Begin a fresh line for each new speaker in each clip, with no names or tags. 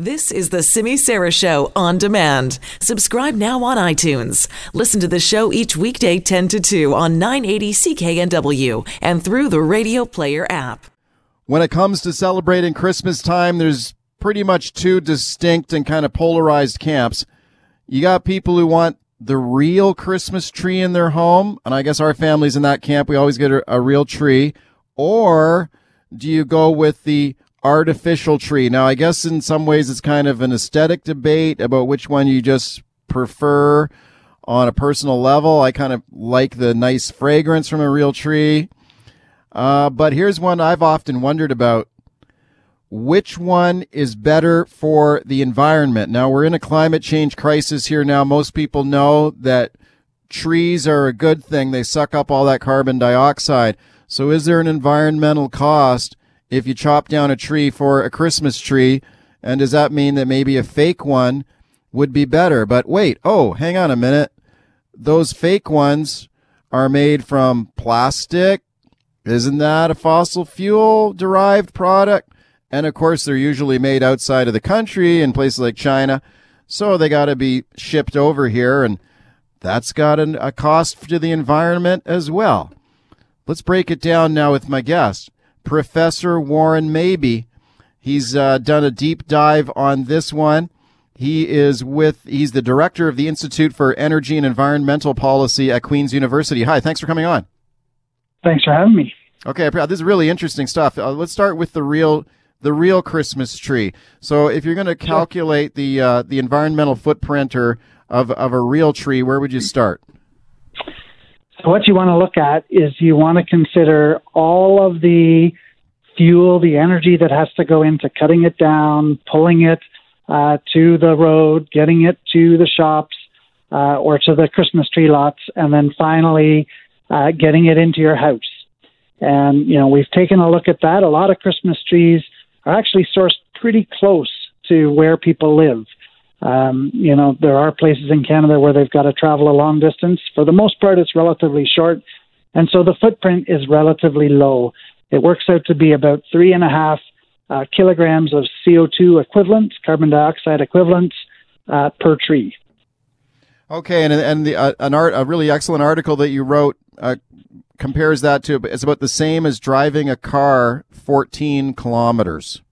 This is the Simi Sara Show on demand. Subscribe now on iTunes. Listen to the show each weekday 10 to 2 on 980 CKNW and through the Radio Player app.
When it comes to celebrating Christmas time, there's pretty much two distinct and kind of polarized camps. You got people who want the real Christmas tree in their home, and I guess our family's in that camp. We always get a, a real tree. Or do you go with the artificial tree. Now, I guess in some ways it's kind of an aesthetic debate about which one you just prefer on a personal level. I kind of like the nice fragrance from a real tree. Uh, but here's one I've often wondered about. Which one is better for the environment? Now, we're in a climate change crisis here now. Most people know that trees are a good thing. They suck up all that carbon dioxide. So is there an environmental cost if you chop down a tree for a Christmas tree? And does that mean that maybe a fake one would be better? But wait, oh, hang on a minute. Those fake ones are made from plastic. Isn't that a fossil fuel derived product? And of course, they're usually made outside of the country in places like China. So they got to be shipped over here. And that's got an, a cost to the environment as well. Let's break it down now with my guest. Professor Warren Mabee. He's uh, done a deep dive on this one. He is with, he's the director of the Institute for Energy and Environmental Policy at Queen's University. Hi, thanks for coming on.
Thanks for having me.
Okay, this is really interesting stuff. Uh, let's start with the real, the real Christmas tree. So, if you're going to calculate the uh, the environmental footprint or of of a real tree, where would you start?
What you want to look at is you want to consider all of the fuel, the energy that has to go into cutting it down, pulling it uh, to the road, getting it to the shops uh, or to the Christmas tree lots, and then finally uh, getting it into your house. And you know we've taken a look at that. A lot of Christmas trees are actually sourced pretty close to where people live. Um, you know, there are places in Canada where they've got to travel a long distance. For the most part, it's relatively short. And so the footprint is relatively low. It works out to be about three and a half uh, kilograms of CO2 equivalent, carbon dioxide equivalent uh, per tree.
Okay, and and the, uh, an art a really excellent article that you wrote uh, compares that to it's about the same as driving a car 14 kilometers.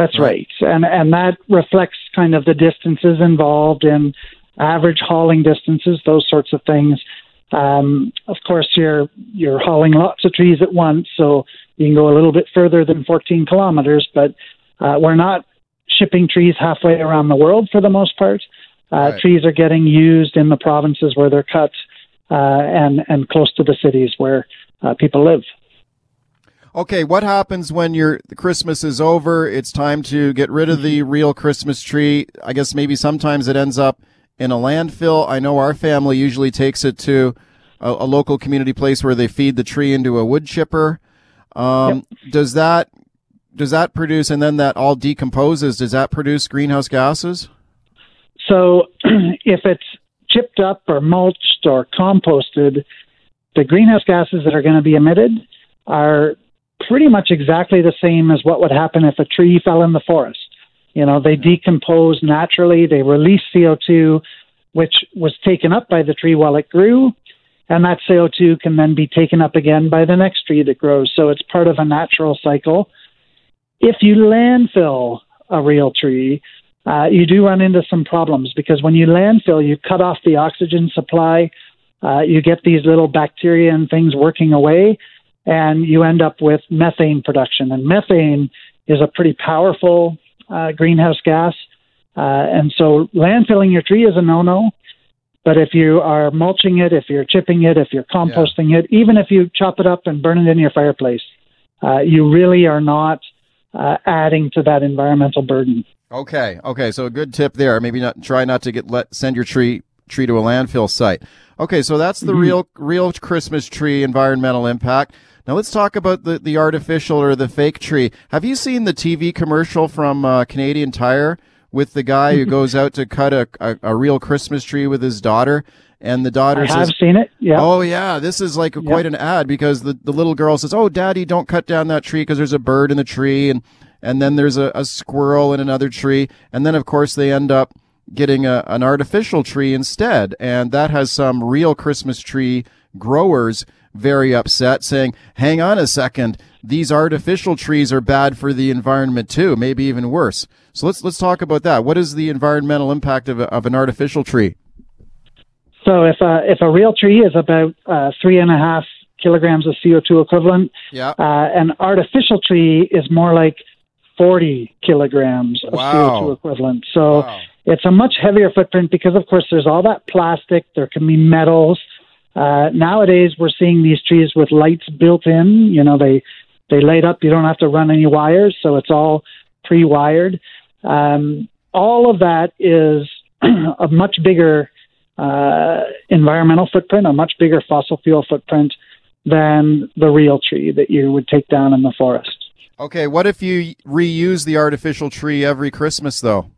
That's right. right. And and that reflects kind of the distances involved in average hauling distances, those sorts of things. Um, of course, you're you're hauling lots of trees at once, so you can go a little bit further than 14 kilometers. But uh, we're not shipping trees halfway around the world for the most part. Uh, right. Trees are getting used in the provinces where they're cut, uh, and and close to the cities where uh, people live.
Okay, what happens when your Christmas is over? It's time to get rid of the mm-hmm. real Christmas tree. I guess maybe sometimes it ends up in a landfill. I know our family usually takes it to a, a local community place where they feed the tree into a wood chipper. Um, yep. Does that does that produce, and then that all decomposes? Does that produce greenhouse gases?
So, if it's chipped up or mulched or composted, the greenhouse gases that are going to be emitted are pretty much exactly the same as what would happen if a tree fell in the forest. You know, they decompose naturally, they release CO2, which was taken up by the tree while it grew, and that CO2 can then be taken up again by the next tree that grows. So it's part of a natural cycle. If you landfill a real tree, uh, you do run into some problems because when you landfill, you cut off the oxygen supply. Uh, you get these little bacteria and things working away, and you end up with methane production. And methane is a pretty powerful uh, greenhouse gas. Uh, and so landfilling your tree is a no no. But if you are mulching it, if you're chipping it, if you're composting yeah. it, even if you chop it up and burn it in your fireplace, uh, you really are not uh, adding to that environmental burden.
Okay, okay, so a good tip there. Maybe not try not to get let send your tree tree to a landfill site. Okay, so that's the mm-hmm. real real Christmas tree environmental impact. Now let's talk about the, the artificial or the fake tree. Have you seen the TV commercial from uh, Canadian Tire with the guy who goes out to cut a, a, a, real Christmas tree with his daughter? And the daughter
I
says,
have seen it. Yeah.
Oh yeah, this is like quite an ad because the, the little girl says, "Oh, daddy, don't cut down that tree because there's a bird in the tree." And and then there's a, a squirrel in another tree, and then of course they end up getting a, an artificial tree instead, and that has some real Christmas tree growers very upset, saying, "Hang on a second, these artificial trees are bad for the environment too, maybe even worse." So let's let's talk about that. What is the environmental impact of, a, of an artificial tree?
So if a if a real tree is about uh, three and a half kilograms of CO2 equivalent,
yeah.
Uh, an artificial tree is more like 40 kilograms of
wow.
CO2 equivalent. So
wow.
It's a much heavier footprint because, of course, there's all that plastic. There can be metals. Uh, nowadays, we're seeing these trees with lights built in. You know, they they light up. You don't have to run any wires, so it's all pre-wired. Um, all of that is a much bigger uh, environmental footprint, a much bigger fossil fuel footprint than the real tree that you would take down in the forest.
Okay, what if you reuse the artificial tree every Christmas, though?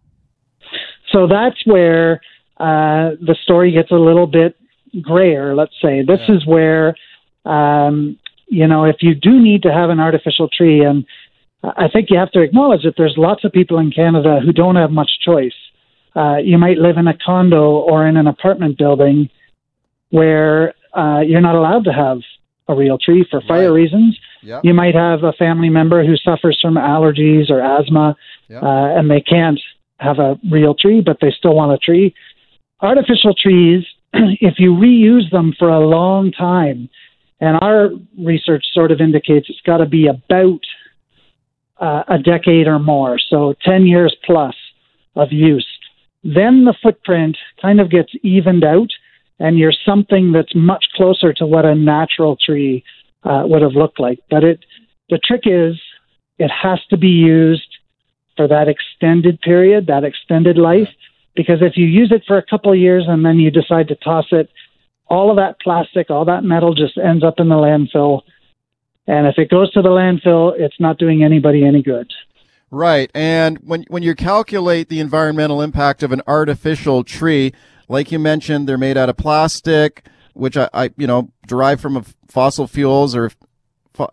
So that's where uh, the story gets a little bit grayer, let's say. This yeah. is where, um, you know, if you do need to have an artificial tree, and I think you have to acknowledge that there's lots of people in Canada who don't have much choice. Uh, you might live in a condo or in an apartment building where uh, you're not allowed to have a real tree for fire right. reasons.
Yep.
You might have a family member who suffers from allergies or asthma, yep. uh, and they can't have a real tree, but they still want a tree. Artificial trees, if you reuse them for a long time, and our research sort of indicates it's got to be about uh, a decade or more, so 10 years plus of use, then the footprint kind of gets evened out, and you're something that's much closer to what a natural tree uh, would have looked like. But it, the trick is, it has to be used for that extended period, that extended life. Because if you use it for a couple of years and then you decide to toss it, all of that plastic, all that metal just ends up in the landfill. And if it goes to the landfill, it's not doing anybody any good.
Right. And when when you calculate the environmental impact of an artificial tree, like you mentioned, they're made out of plastic, which I, I you know, derive from fossil fuels or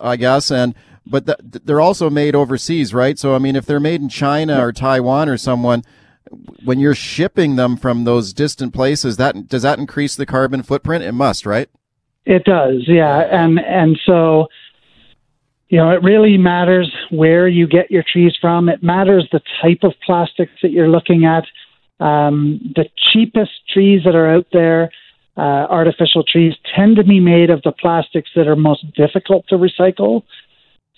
I guess and but the, they're also made overseas, right? So I mean, if they're made in China or Taiwan or someone, when you're shipping them from those distant places, that does that increase the carbon footprint? It must, right?
It does, yeah, and and so you know, it really matters where you get your trees from. It matters the type of plastics that you're looking at. Um, the cheapest trees that are out there, uh, artificial trees, tend to be made of the plastics that are most difficult to recycle.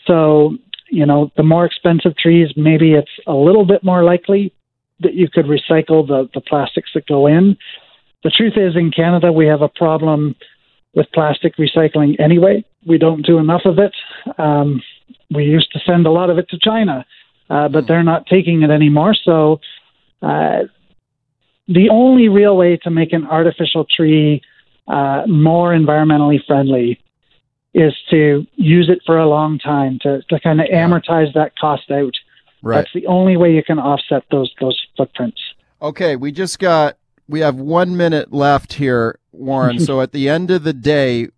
So, you know, the more expensive trees, maybe it's a little bit more likely that you could recycle the, the plastics that go in. The truth is, in Canada, we have a problem with plastic recycling anyway. We don't do enough of it. Um, we used to send a lot of it to China, uh, but they're not taking it anymore. So, uh, the only real way to make an artificial tree uh, more environmentally friendly is to use it for a long time to, to kind of amortize that cost out.
Right.
That's the only way you can offset those those footprints.
Okay, we just got we have one minute left here, Warren. so at the end of the day,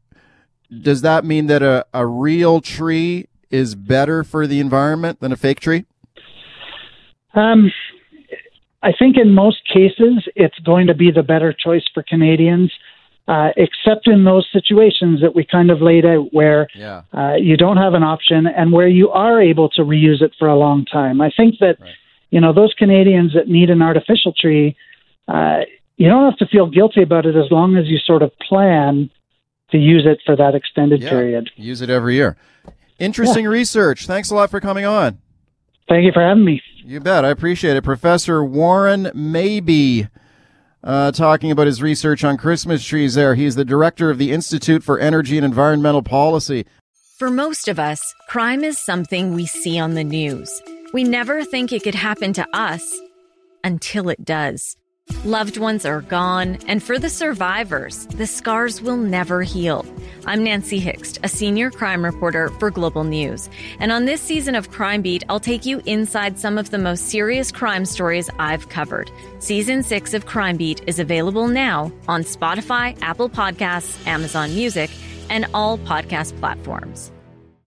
does that mean that a, a real tree is better for the environment than a fake tree?
Um, I think in most cases it's going to be the better choice for Canadians uh, except in those situations that we kind of laid out where
yeah.
uh, you don't have an option and where you are able to reuse it for a long time. I think that, right. you know, those Canadians that need an artificial tree, uh, you don't have to feel guilty about it as long as you sort of plan to use it for that extended
yeah.
period.
Use it every year. Interesting yeah. research. Thanks a lot for coming on.
Thank you for having me.
You bet. I appreciate it. Professor Warren Mabee uh, talking about his research on Christmas trees there. He's the director of the Institute for Energy and Environmental Policy.
For most of us, crime is something we see on the news. We never think it could happen to us until it does. Loved ones are gone, and for the survivors, the scars will never heal. I'm Nancy Hixt, a senior crime reporter for Global News. And on this season of Crime Beat, I'll take you inside some of the most serious crime stories I've covered. Season 6 of Crime Beat is available now on Spotify, Apple Podcasts, Amazon Music, and all podcast platforms.